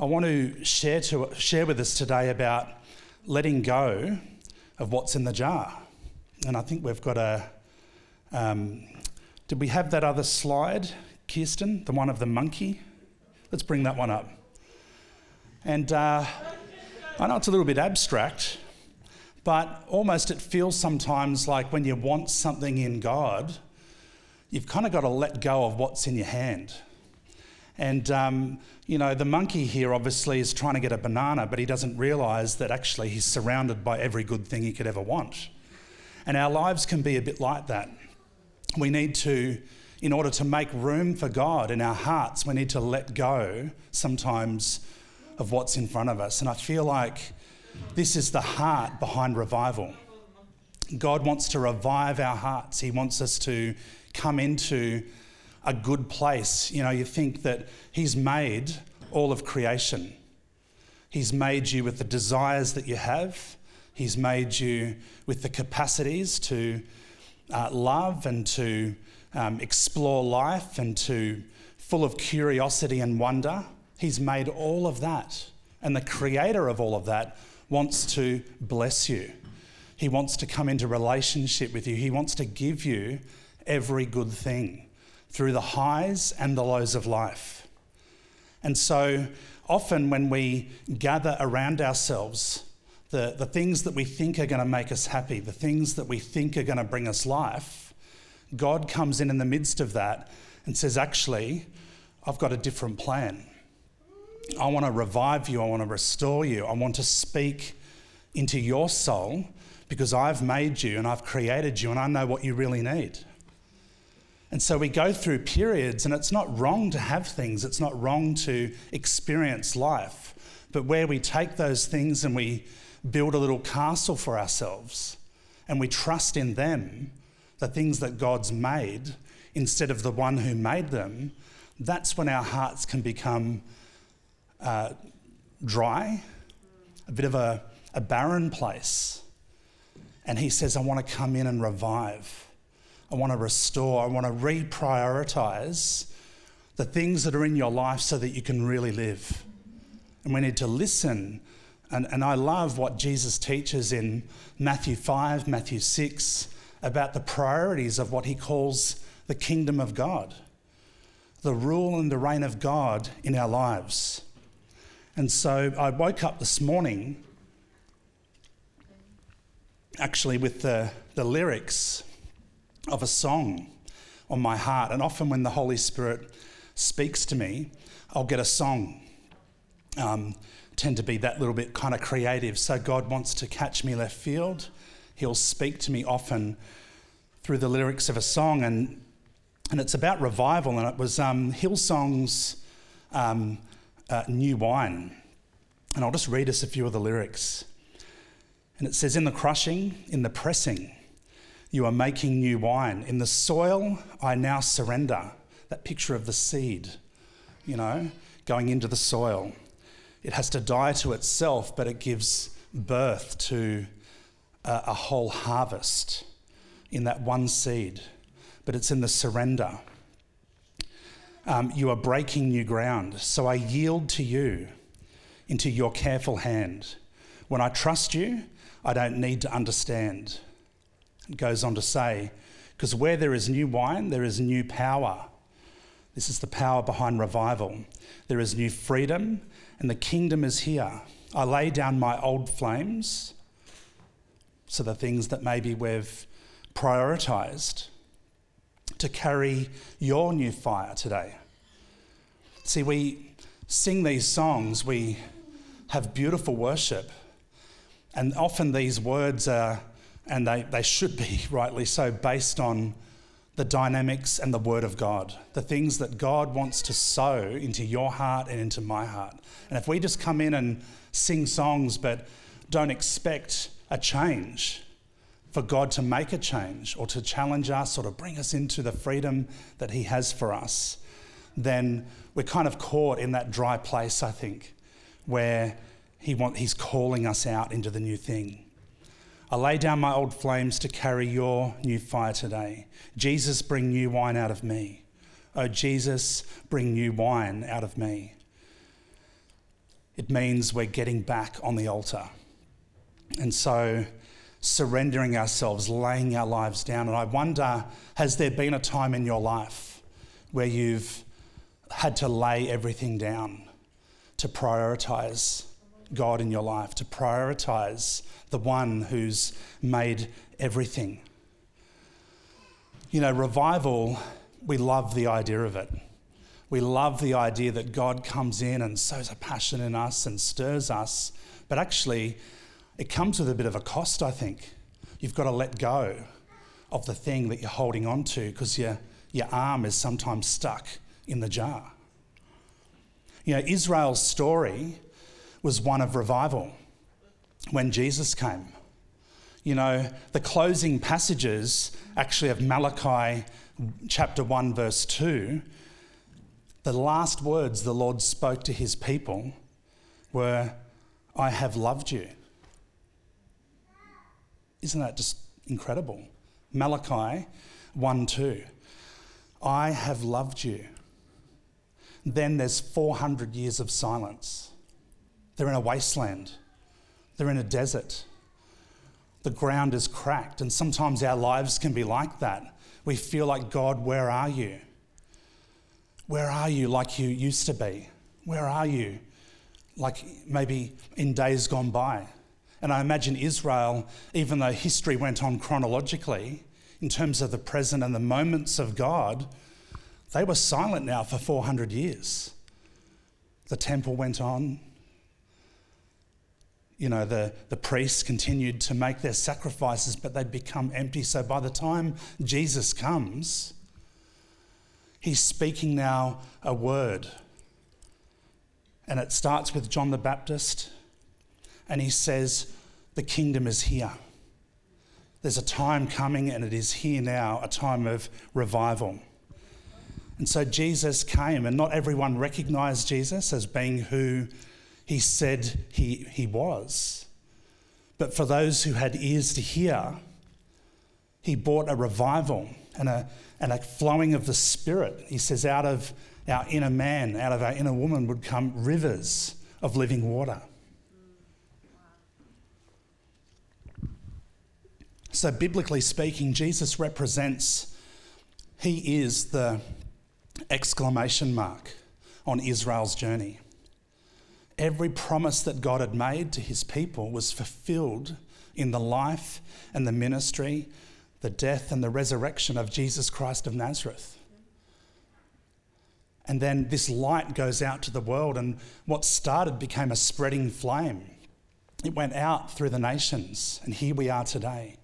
I want to share, to share with us today about letting go of what's in the jar. And I think we've got a. Um, did we have that other slide, Kirsten? The one of the monkey? Let's bring that one up. And uh, I know it's a little bit abstract, but almost it feels sometimes like when you want something in God, you've kind of got to let go of what's in your hand. And, um, you know, the monkey here obviously is trying to get a banana, but he doesn't realize that actually he's surrounded by every good thing he could ever want. And our lives can be a bit like that. We need to, in order to make room for God in our hearts, we need to let go sometimes of what's in front of us. And I feel like this is the heart behind revival. God wants to revive our hearts, He wants us to come into a good place. You know, you think that He's made all of creation. He's made you with the desires that you have. He's made you with the capacities to uh, love and to um, explore life and to full of curiosity and wonder. He's made all of that. And the creator of all of that wants to bless you. He wants to come into relationship with you. He wants to give you every good thing through the highs and the lows of life. And so often when we gather around ourselves, the, the things that we think are going to make us happy, the things that we think are going to bring us life, God comes in in the midst of that and says, Actually, I've got a different plan. I want to revive you, I want to restore you, I want to speak into your soul because I've made you and I've created you and I know what you really need. And so we go through periods, and it's not wrong to have things, it's not wrong to experience life. But where we take those things and we build a little castle for ourselves and we trust in them, the things that God's made, instead of the one who made them, that's when our hearts can become uh, dry, a bit of a, a barren place. And He says, I want to come in and revive. I want to restore, I want to reprioritize the things that are in your life so that you can really live. And we need to listen. And, and I love what Jesus teaches in Matthew 5, Matthew 6, about the priorities of what he calls the kingdom of God, the rule and the reign of God in our lives. And so I woke up this morning actually with the, the lyrics of a song on my heart. And often when the Holy Spirit speaks to me, I'll get a song. Um, tend to be that little bit kind of creative. So God wants to catch me left field. He'll speak to me often through the lyrics of a song, and and it's about revival. And it was um, Hillsong's um, uh, "New Wine," and I'll just read us a few of the lyrics. And it says, "In the crushing, in the pressing." You are making new wine. In the soil, I now surrender. That picture of the seed, you know, going into the soil. It has to die to itself, but it gives birth to a, a whole harvest in that one seed. But it's in the surrender. Um, you are breaking new ground, so I yield to you into your careful hand. When I trust you, I don't need to understand. Goes on to say, because where there is new wine, there is new power. This is the power behind revival. There is new freedom, and the kingdom is here. I lay down my old flames, so the things that maybe we've prioritized, to carry your new fire today. See, we sing these songs, we have beautiful worship, and often these words are and they, they should be, rightly so, based on the dynamics and the Word of God, the things that God wants to sow into your heart and into my heart. And if we just come in and sing songs but don't expect a change, for God to make a change or to challenge us or to bring us into the freedom that He has for us, then we're kind of caught in that dry place, I think, where he want, He's calling us out into the new thing. I lay down my old flames to carry your new fire today. Jesus, bring new wine out of me. Oh, Jesus, bring new wine out of me. it means we're getting back on the altar. And so, surrendering ourselves, laying our lives down. And I wonder has there been a time in your life where you've had to lay everything down to prioritize God in your life, to prioritize the one who's made everything? You know, revival, we love the idea of it. We love the idea that God comes in and sows a passion in us and stirs us. But actually, it comes with a bit of a cost, I think. You've got to let go of the thing that you're holding on to because your, your arm is sometimes stuck in the jar. You know, Israel's story was one of revival when Jesus came. You know, the closing passages actually of Malachi chapter 1, verse 2, the last words the Lord spoke to his people were, I have loved you. Isn't that just incredible? Malachi 1 2. I have loved you. Then there's 400 years of silence. They're in a wasteland, they're in a desert. The ground is cracked, and sometimes our lives can be like that. We feel like, God, where are you? Where are you like you used to be? Where are you? Like maybe in days gone by. And I imagine Israel, even though history went on chronologically, in terms of the present and the moments of God, they were silent now for 400 years. The temple went on. You know, the, the priests continued to make their sacrifices, but they'd become empty. So by the time Jesus comes, he's speaking now a word. And it starts with John the Baptist and he says, The kingdom is here. There's a time coming, and it is here now, a time of revival. And so Jesus came, and not everyone recognized Jesus as being who he said he, he was. But for those who had ears to hear, he brought a revival and a, and a flowing of the Spirit. He says, out of our inner man, out of our inner woman would come rivers of living water. So, biblically speaking, Jesus represents, he is the exclamation mark on Israel's journey. Every promise that God had made to his people was fulfilled in the life and the ministry, the death and the resurrection of Jesus Christ of Nazareth. And then this light goes out to the world, and what started became a spreading flame. It went out through the nations, and here we are today.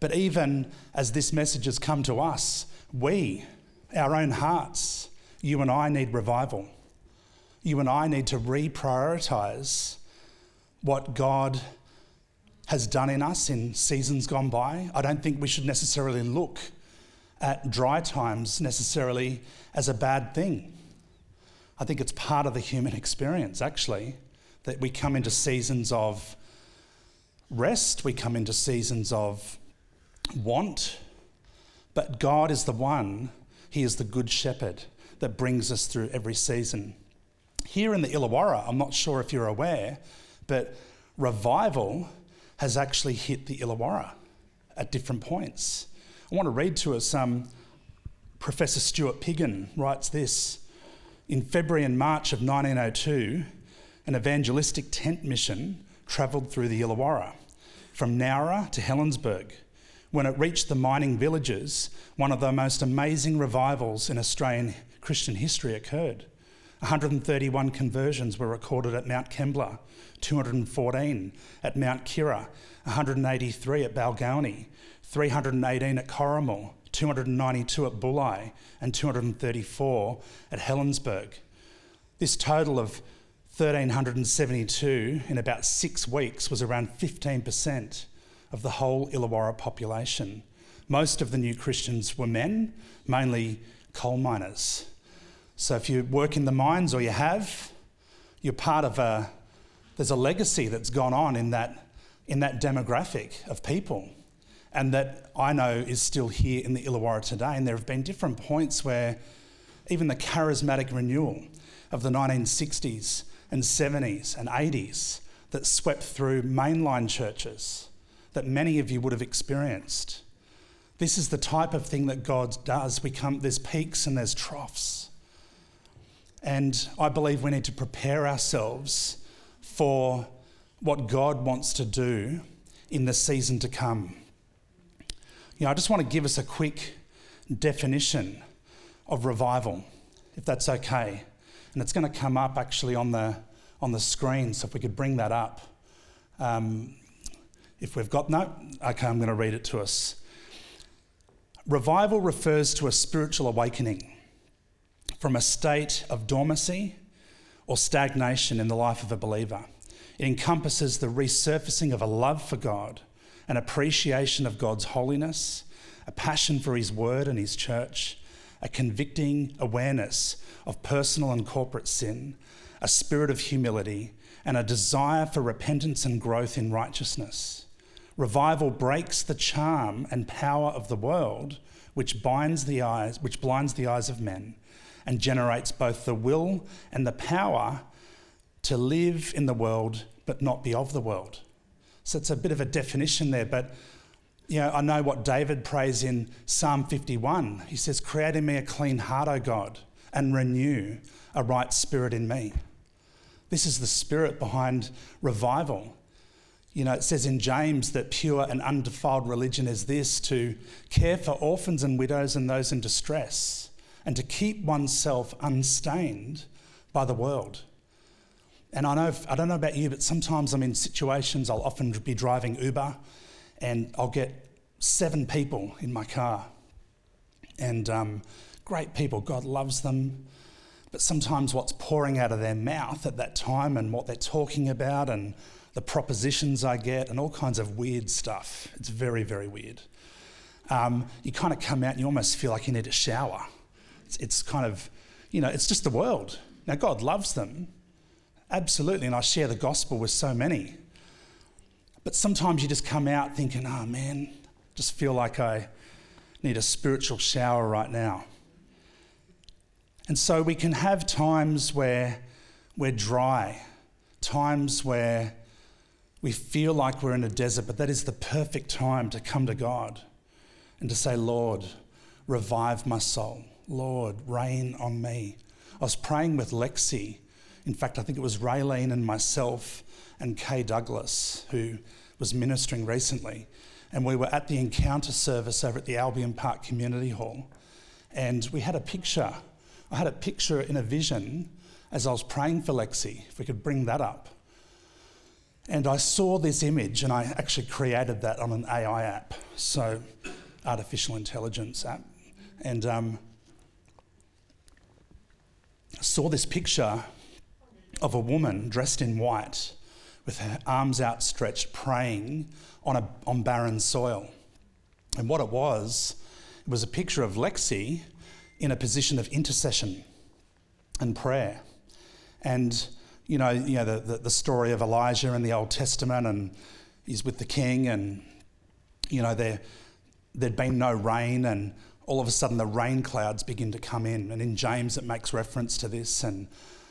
But even as this message has come to us, we, our own hearts, you and I need revival. You and I need to reprioritize what God has done in us in seasons gone by. I don't think we should necessarily look at dry times necessarily as a bad thing. I think it's part of the human experience, actually, that we come into seasons of rest, we come into seasons of want, but God is the one, He is the good shepherd that brings us through every season. Here in the Illawarra, I'm not sure if you're aware, but revival has actually hit the Illawarra at different points. I want to read to us um, Professor Stuart Piggin writes this. In February and March of 1902, an evangelistic tent mission travelled through the Illawarra from Nowra to Helensburgh when it reached the mining villages, one of the most amazing revivals in Australian Christian history occurred. 131 conversions were recorded at Mount Kembla, 214 at Mount Keira, 183 at Balgownie, 318 at Corrimal, 292 at Bulli, and 234 at Helensburgh. This total of 1,372 in about six weeks was around 15% of the whole Illawarra population. Most of the new Christians were men, mainly coal miners. So if you work in the mines or you have, you're part of a, there's a legacy that's gone on in that, in that demographic of people. And that I know is still here in the Illawarra today. And there have been different points where even the charismatic renewal of the 1960s and 70s and 80s that swept through mainline churches that many of you would have experienced. This is the type of thing that God does. We come, there's peaks and there's troughs. And I believe we need to prepare ourselves for what God wants to do in the season to come. You know, I just want to give us a quick definition of revival, if that's okay. And it's going to come up actually on the, on the screen, so if we could bring that up. Um, if we've got, no, okay, I'm going to read it to us. Revival refers to a spiritual awakening from a state of dormancy or stagnation in the life of a believer. It encompasses the resurfacing of a love for God, an appreciation of God's holiness, a passion for His word and His church, a convicting awareness of personal and corporate sin, a spirit of humility, and a desire for repentance and growth in righteousness. Revival breaks the charm and power of the world, which binds the eyes, which blinds the eyes of men, and generates both the will and the power to live in the world but not be of the world. So it's a bit of a definition there, but you know, I know what David prays in Psalm 51. He says, Create in me a clean heart, O God, and renew a right spirit in me. This is the spirit behind revival. You know, it says in James that pure and undefiled religion is this to care for orphans and widows and those in distress, and to keep oneself unstained by the world. And I know, I don't know about you, but sometimes I'm in situations, I'll often be driving Uber and I'll get seven people in my car. And um, great people, God loves them. But sometimes what's pouring out of their mouth at that time and what they're talking about and the propositions I get and all kinds of weird stuff. It's very, very weird. Um, you kind of come out and you almost feel like you need a shower. It's, it's kind of, you know, it's just the world. Now, God loves them, absolutely, and I share the gospel with so many. But sometimes you just come out thinking, oh man, just feel like I need a spiritual shower right now. And so we can have times where we're dry, times where we feel like we're in a desert, but that is the perfect time to come to God and to say, Lord, revive my soul. Lord, rain on me. I was praying with Lexi. In fact, I think it was Raylene and myself and Kay Douglas, who was ministering recently. And we were at the encounter service over at the Albion Park Community Hall. And we had a picture. I had a picture in a vision as I was praying for Lexi, if we could bring that up. And I saw this image, and I actually created that on an AI app, so artificial intelligence app. And um, saw this picture of a woman dressed in white with her arms outstretched, praying on, a, on barren soil. And what it was, it was a picture of Lexi in a position of intercession and prayer. And, you know, you know the, the, the story of Elijah in the Old Testament, and he's with the king, and, you know, there, there'd been no rain, and all of a sudden the rain clouds begin to come in. And in James, it makes reference to this, and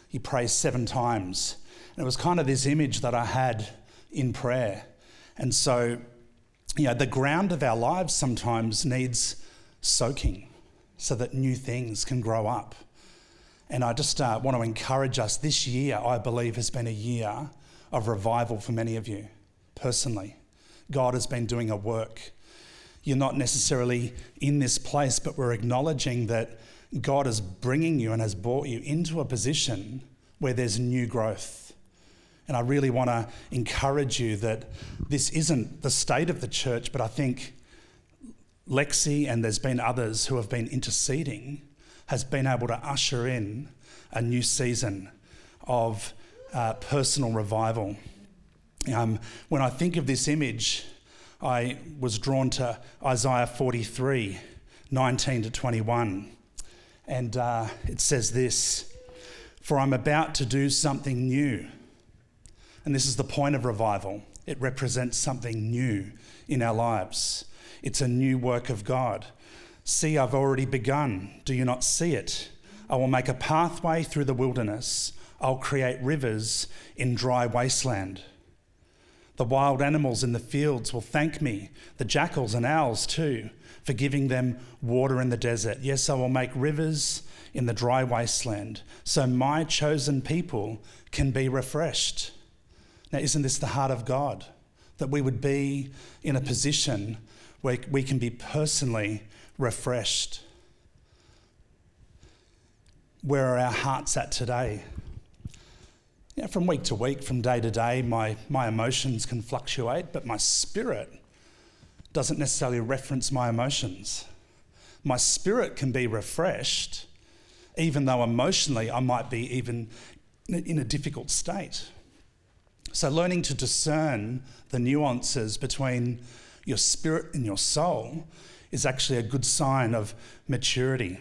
he prays seven times. And it was kind of this image that I had in prayer. And so, you know, the ground of our lives sometimes needs soaking so that new things can grow up. And I just uh, want to encourage us this year, I believe, has been a year of revival for many of you personally. God has been doing a work. You're not necessarily in this place, but we're acknowledging that God is bringing you and has brought you into a position where there's new growth and I really want to encourage you that this isn't the state of the church, but I think Lexi and there's been others who have been interceding has been able to usher in a new season of uh, personal revival. Um, when I think of this image, I was drawn to Isaiah 43 19 to 21. And uh, it says this For I'm about to do something new. And this is the point of revival. It represents something new in our lives. It's a new work of God. See, I've already begun. Do you not see it? I will make a pathway through the wilderness. I'll create rivers in dry wasteland. The wild animals in the fields will thank me, the jackals and owls too, for giving them water in the desert. Yes, I will make rivers in the dry wasteland, so my chosen people can be refreshed. Now, isn't this the heart of God? That we would be in a position where we can be personally refreshed. Where are our hearts at today? You know, from week to week, from day to day, my, my emotions can fluctuate, but my spirit doesn't necessarily reference my emotions. My spirit can be refreshed, even though emotionally I might be even in a difficult state. So, learning to discern the nuances between your spirit and your soul is actually a good sign of maturity.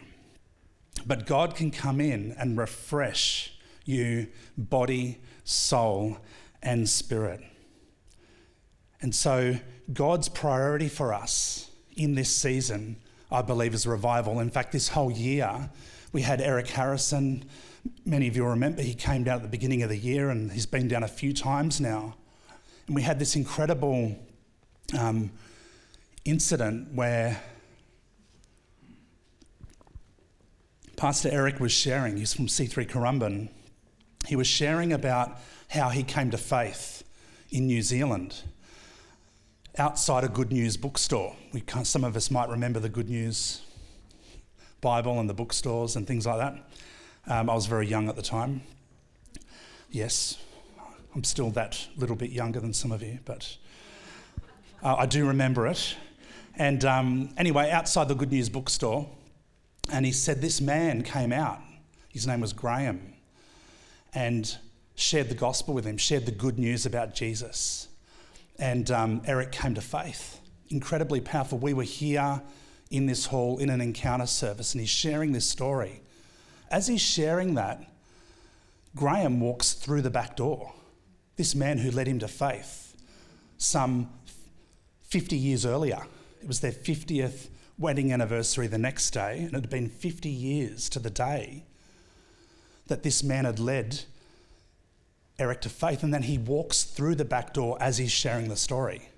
But God can come in and refresh you, body, soul, and spirit. And so, God's priority for us in this season, I believe, is revival. In fact, this whole year, we had Eric Harrison. Many of you remember he came down at the beginning of the year and he's been down a few times now. And we had this incredible um, incident where Pastor Eric was sharing, he's from C3 Currumbin, he was sharing about how he came to faith in New Zealand outside a Good News bookstore. We some of us might remember the Good News Bible and the bookstores and things like that. Um, I was very young at the time. Yes, I'm still that little bit younger than some of you, but uh, I do remember it. And um, anyway, outside the Good News bookstore, and he said this man came out. His name was Graham, and shared the gospel with him, shared the good news about Jesus. And um, Eric came to faith. Incredibly powerful. We were here in this hall in an encounter service, and he's sharing this story. As he's sharing that, Graham walks through the back door. This man who led him to faith some 50 years earlier. It was their 50th wedding anniversary the next day, and it had been 50 years to the day that this man had led Eric to faith. And then he walks through the back door as he's sharing the story.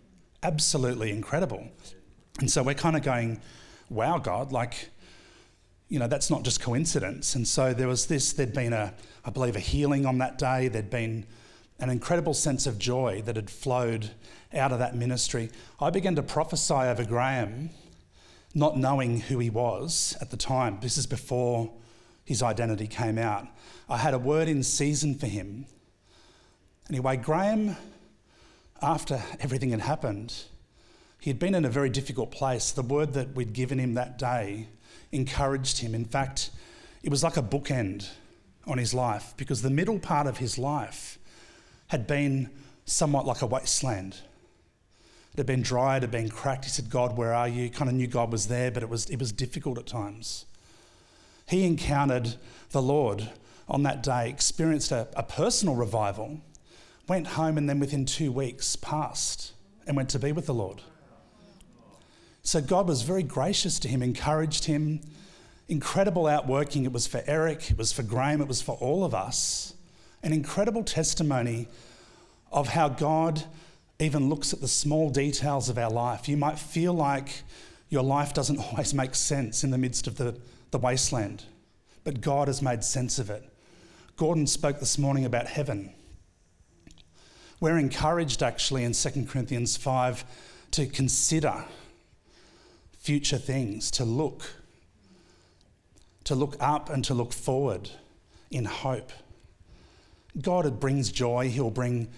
Absolutely incredible. And so we're kind of going, wow, God, like, you know, that's not just coincidence. And so there was this, there'd been a, I believe, a healing on that day. There'd been an incredible sense of joy that had flowed out of that ministry. I began to prophesy over Graham, not knowing who he was at the time. This is before his identity came out. I had a word in season for him. Anyway, Graham, after everything had happened, he had been in a very difficult place. The word that we'd given him that day encouraged him. In fact, it was like a bookend on his life because the middle part of his life had been somewhat like a wasteland. It had been dry, it had been cracked. He said, God, where are you? Kind of knew God was there, but it was, it was difficult at times. He encountered the Lord on that day, experienced a, a personal revival, went home, and then within two weeks passed and went to be with the Lord. So God was very gracious to him, encouraged him. Incredible outworking. It was for Eric, it was for Graham, it was for all of us an incredible testimony of how God even looks at the small details of our life. You might feel like your life doesn't always make sense in the midst of the, the wasteland, but God has made sense of it. Gordon spoke this morning about heaven. We're encouraged actually in 2 Corinthians 5 to consider future things, to look, to look up and to look forward in hope. God brings joy, He'll bring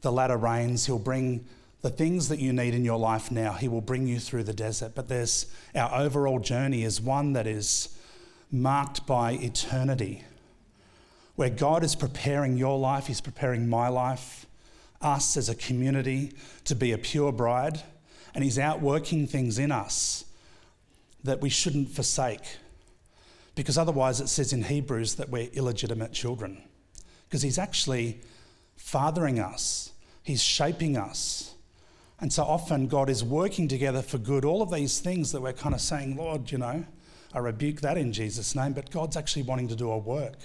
the latter rains, He'll bring the things that you need in your life now. He will bring you through the desert. But there's our overall journey is one that is marked by eternity, where God is preparing your life, He's preparing my life, us as a community to be a pure bride, and He's outworking things in us that we shouldn't forsake. Because otherwise, it says in Hebrews that we're illegitimate children because He's actually fathering us, He's shaping us. And so often God is working together for good. All of these things that we're kind of saying, Lord, you know, I rebuke that in Jesus' name, but God's actually wanting to do a work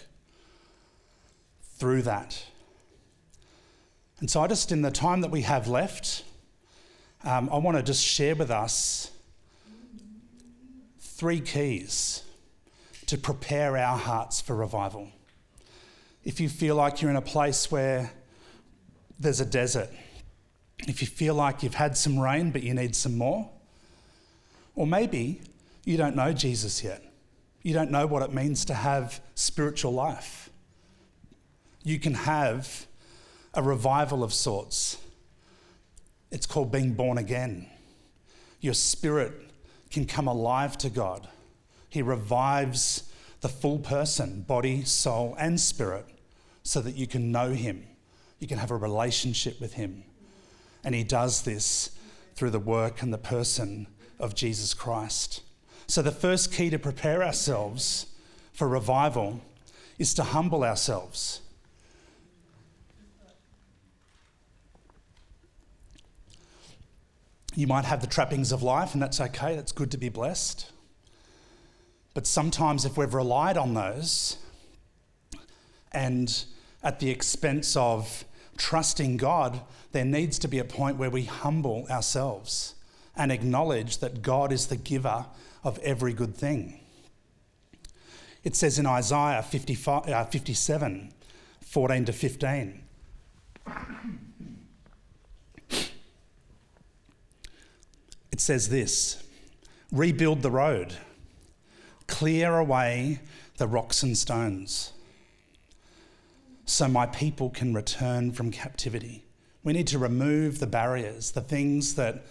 through that. And so, I just, in the time that we have left, um, I want to just share with us three keys to prepare our hearts for revival. If you feel like you're in a place where there's a desert, if you feel like you've had some rain but you need some more, or maybe you don't know Jesus yet, you don't know what it means to have spiritual life, you can have a revival of sorts. It's called being born again. Your spirit can come alive to God. He revives the full person, body, soul, and spirit, so that you can know Him. You can have a relationship with Him. And He does this through the work and the person of Jesus Christ. So, the first key to prepare ourselves for revival is to humble ourselves. You might have the trappings of life, and that's okay, that's good to be blessed. But sometimes, if we've relied on those and at the expense of trusting God, there needs to be a point where we humble ourselves and acknowledge that God is the giver of every good thing. It says in Isaiah 55, uh, 57 14 to 15. It says this rebuild the road, clear away the rocks and stones, so my people can return from captivity. We need to remove the barriers, the things that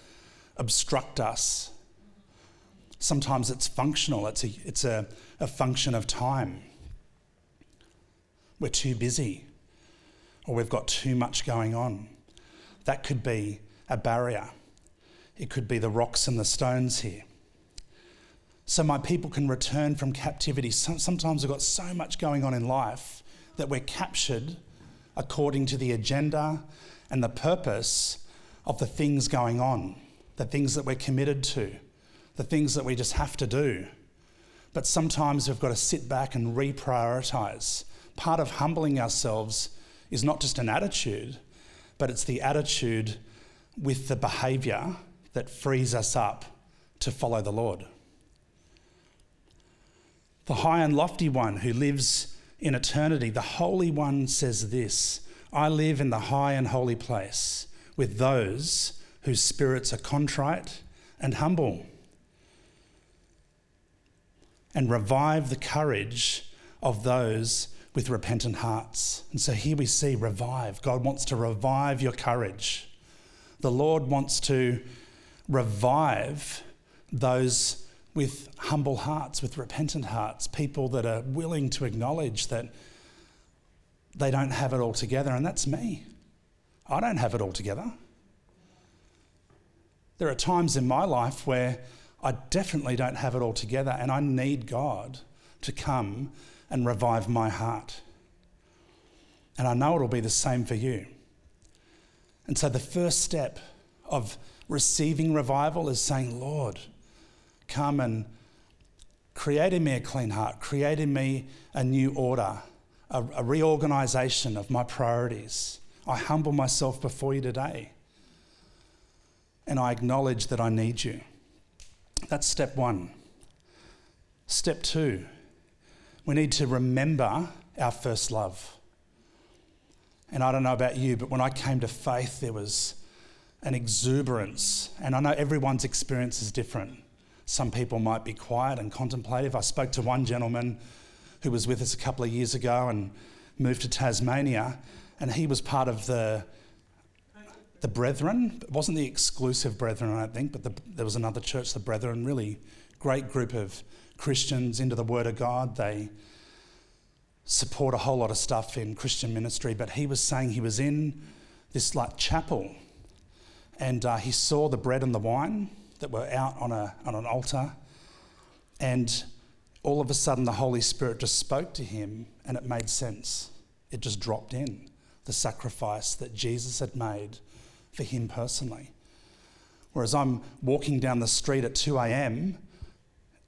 obstruct us. Sometimes it's functional, it's a, it's a, a function of time. We're too busy, or we've got too much going on. That could be a barrier. It could be the rocks and the stones here. So my people can return from captivity. Sometimes we've got so much going on in life that we're captured according to the agenda and the purpose of the things going on the things that we're committed to, the things that we just have to do. But sometimes we've got to sit back and reprioritize. Part of humbling ourselves is not just an attitude, but it's the attitude with the behavior that frees us up to follow the Lord. The high and lofty one who lives in eternity, the Holy One says this I live in the high and holy place with those whose spirits are contrite and humble, and revive the courage of those with repentant hearts. And so here we see revive. God wants to revive your courage. The Lord wants to revive those with humble hearts, with repentant hearts, people that are willing to acknowledge that they don't have it all together. And that's me. I don't have it all together. There are times in my life where I definitely don't have it all together and I need God to come and revive my heart. And I know it'll be the same for you. And so the first step of receiving revival is saying, Lord, come and create in me a clean heart, create in me a new order, a, a reorganization of my priorities. I humble myself before you today and I acknowledge that I need you. That's step one. Step two, we need to remember our first love. And I don't know about you, but when I came to faith, there was an exuberance. And I know everyone's experience is different. Some people might be quiet and contemplative. I spoke to one gentleman who was with us a couple of years ago and moved to Tasmania, and he was part of the the Brethren. It wasn't the exclusive Brethren, I don't think, but the, there was another church, the Brethren, really great group of Christians into the Word of God. They support a whole lot of stuff in Christian ministry, but he was saying he was in this like chapel and uh, he saw the bread and the wine that were out on, a, on an altar. And all of a sudden, the Holy Spirit just spoke to him and it made sense. It just dropped in the sacrifice that Jesus had made for him personally. Whereas I'm walking down the street at 2 a.m.,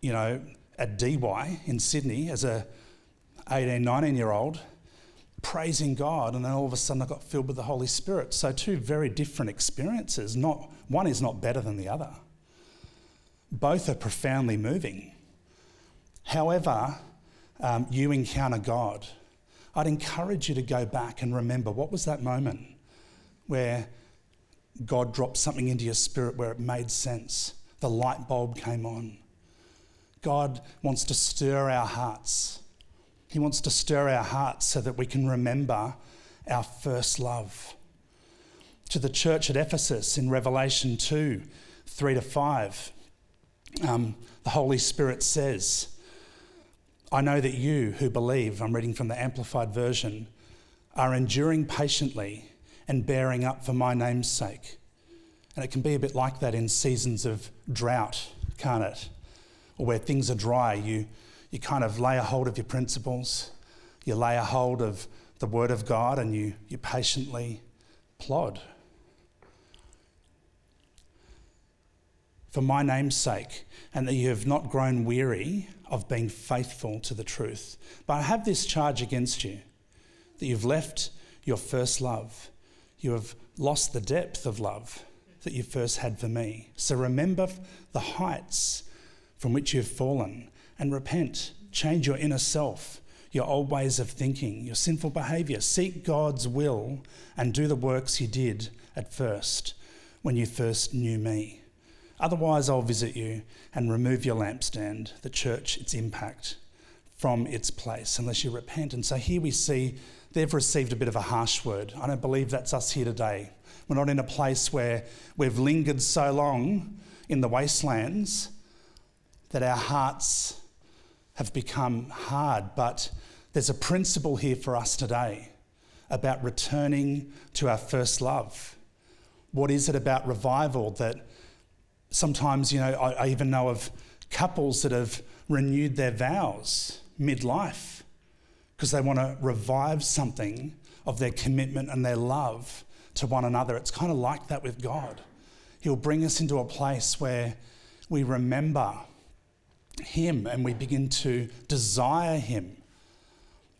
you know, at Dee Why in Sydney as a 18, 19 year old, praising God, and then all of a sudden I got filled with the Holy Spirit. So, two very different experiences. Not, one is not better than the other, both are profoundly moving. However, um, you encounter God, I'd encourage you to go back and remember what was that moment where God dropped something into your spirit where it made sense. The light bulb came on. God wants to stir our hearts. He wants to stir our hearts so that we can remember our first love. To the church at Ephesus in Revelation 2 3 to 5, um, the Holy Spirit says, I know that you who believe, I'm reading from the Amplified Version, are enduring patiently and bearing up for my name's sake. And it can be a bit like that in seasons of drought, can't it? Or where things are dry, you, you kind of lay a hold of your principles, you lay a hold of the Word of God, and you, you patiently plod. For my name's sake, and that you have not grown weary of being faithful to the truth. But I have this charge against you that you've left your first love. You have lost the depth of love that you first had for me. So remember the heights from which you've fallen and repent. Change your inner self, your old ways of thinking, your sinful behavior. Seek God's will and do the works you did at first when you first knew me. Otherwise, I'll visit you and remove your lampstand, the church, its impact, from its place, unless you repent. And so here we see they've received a bit of a harsh word. I don't believe that's us here today. We're not in a place where we've lingered so long in the wastelands that our hearts have become hard. But there's a principle here for us today about returning to our first love. What is it about revival that sometimes, you know, I, I even know of couples that have renewed their vows midlife because they want to revive something of their commitment and their love to one another. It's kind of like that with God. He'll bring us into a place where we remember Him and we begin to desire Him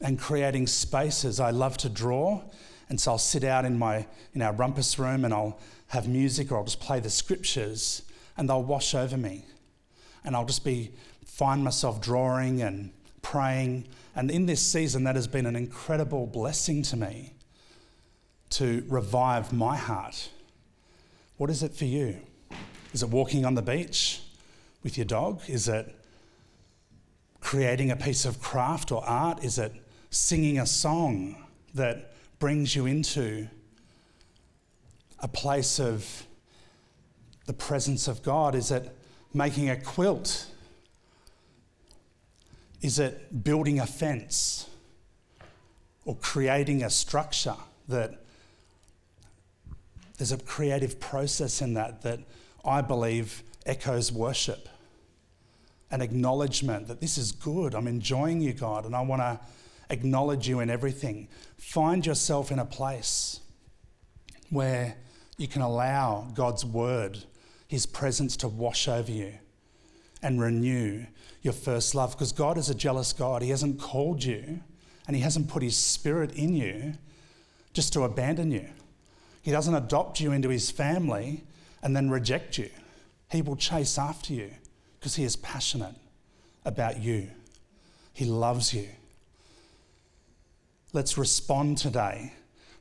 and creating spaces. I love to draw, and so I'll sit out in, my, in our rumpus room and I'll have music or I'll just play the scriptures and they'll wash over me. And I'll just be, find myself drawing and praying. And in this season, that has been an incredible blessing to me to revive my heart. What is it for you? Is it walking on the beach with your dog? Is it creating a piece of craft or art? Is it singing a song that brings you into a place of the presence of God? Is it making a quilt? Is it building a fence or creating a structure that there's a creative process in that that I believe echoes worship, an acknowledgement that this is good. I'm enjoying you, God, and I want to acknowledge you in everything. Find yourself in a place where you can allow God's word, His presence to wash over you and renew your first love. Because God is a jealous God. He hasn't called you and He hasn't put His Spirit in you just to abandon you. He doesn't adopt you into his family and then reject you. He will chase after you because he is passionate about you. He loves you. Let's respond today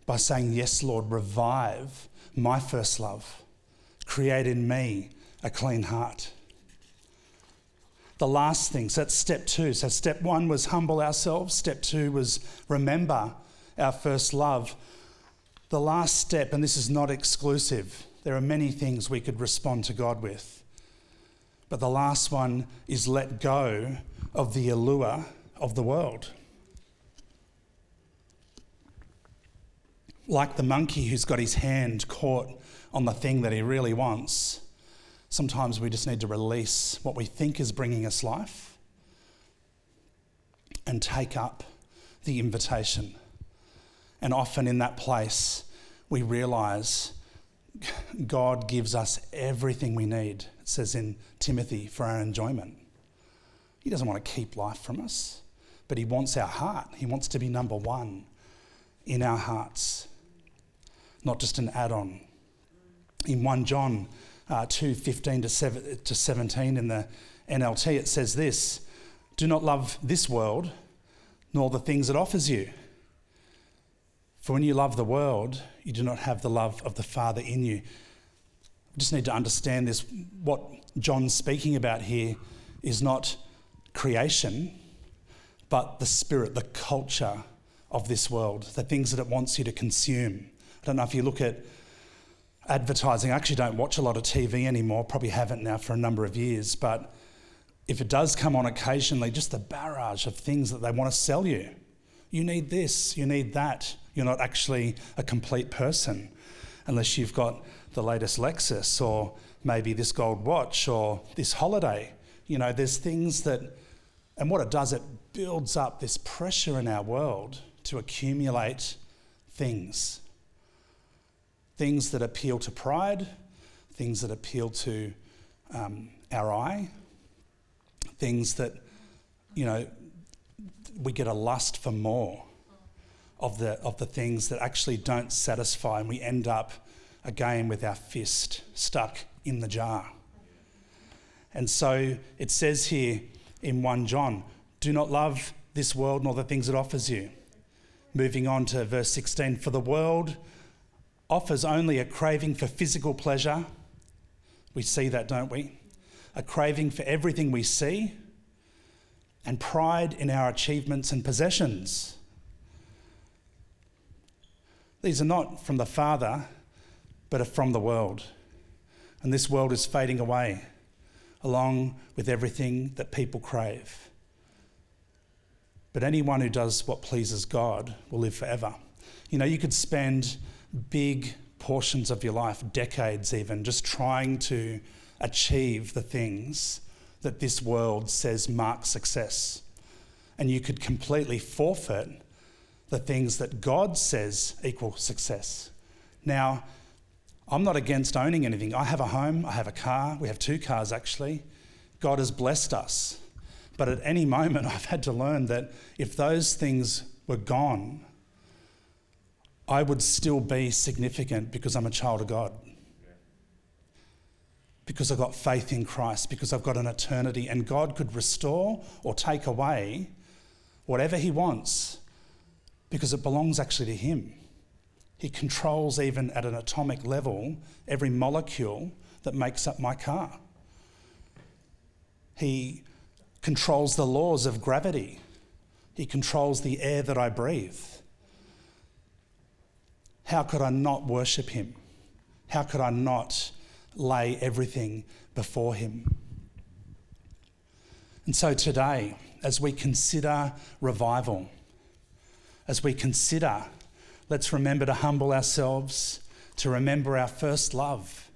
by saying, Yes, Lord, revive my first love. Create in me a clean heart. The last thing, so that's step two. So, step one was humble ourselves, step two was remember our first love. The last step, and this is not exclusive, there are many things we could respond to God with. But the last one is let go of the allure of the world. Like the monkey who's got his hand caught on the thing that he really wants, sometimes we just need to release what we think is bringing us life and take up the invitation and often in that place, we realize God gives us everything we need, it says in Timothy, for our enjoyment. He doesn't want to keep life from us, but He wants our heart. He wants to be number one. in our hearts, not just an add on. In 1 John uh, 2 15 to 17 in the NLT, it says this Do not love this world, nor the things it offers you. For when you love the world, you do not have the love of the Father in you. We just need to understand this. What John's speaking about here is not creation, but the spirit, the culture of this world, the things that it wants you to consume. I don't know if you look at advertising, I actually don't watch a lot of TV anymore, probably haven't now for a number of years, but if it does come on occasionally, just the barrage of things that they want to sell you. You need this, you need that. You're not actually a complete person unless you've got the latest Lexus or maybe this gold watch or this holiday. You know, there's things that, and what it does, it builds up this pressure in our world to accumulate things. Things that appeal to pride, things that appeal to um, our eye, things that, you know, we get a lust for more of the, of the things that actually don't satisfy, and we end up again with our fist stuck in the jar. And so it says here in 1 John, do not love this world nor the things it offers you. Moving on to verse 16, for the world offers only a craving for physical pleasure. We see that, don't we? A craving for everything we see and pride in our achievements and possessions. These are not from the Father, but are from the world. And this world is fading away, along with everything that people crave. But anyone who does what pleases God will live forever. You know, you could spend big portions of your life, decades even, just trying to achieve the things that this world says mark success. And you could completely forfeit the things that God says equal success. Now, I'm not against owning anything. I have a home, I have a car, we have two cars actually. God has blessed us. But at any moment, I've had to learn that if those things were gone, I would still be significant because I'm a child of God. Because I've got faith in Christ, because I've got an eternity, and God could restore or take away whatever He wants because it belongs actually to Him. He controls, even at an atomic level, every molecule that makes up my car. He controls the laws of gravity. He controls the air that I breathe. How could I not worship Him? How could I not lay everything before Him? And so today, as we consider revival, as we consider, let's remember to humble ourselves, to remember our first love,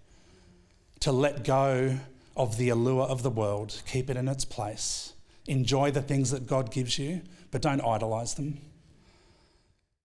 to let go of the allure of the world, keep it in its place. Enjoy the things that God gives you, but don't idolize them.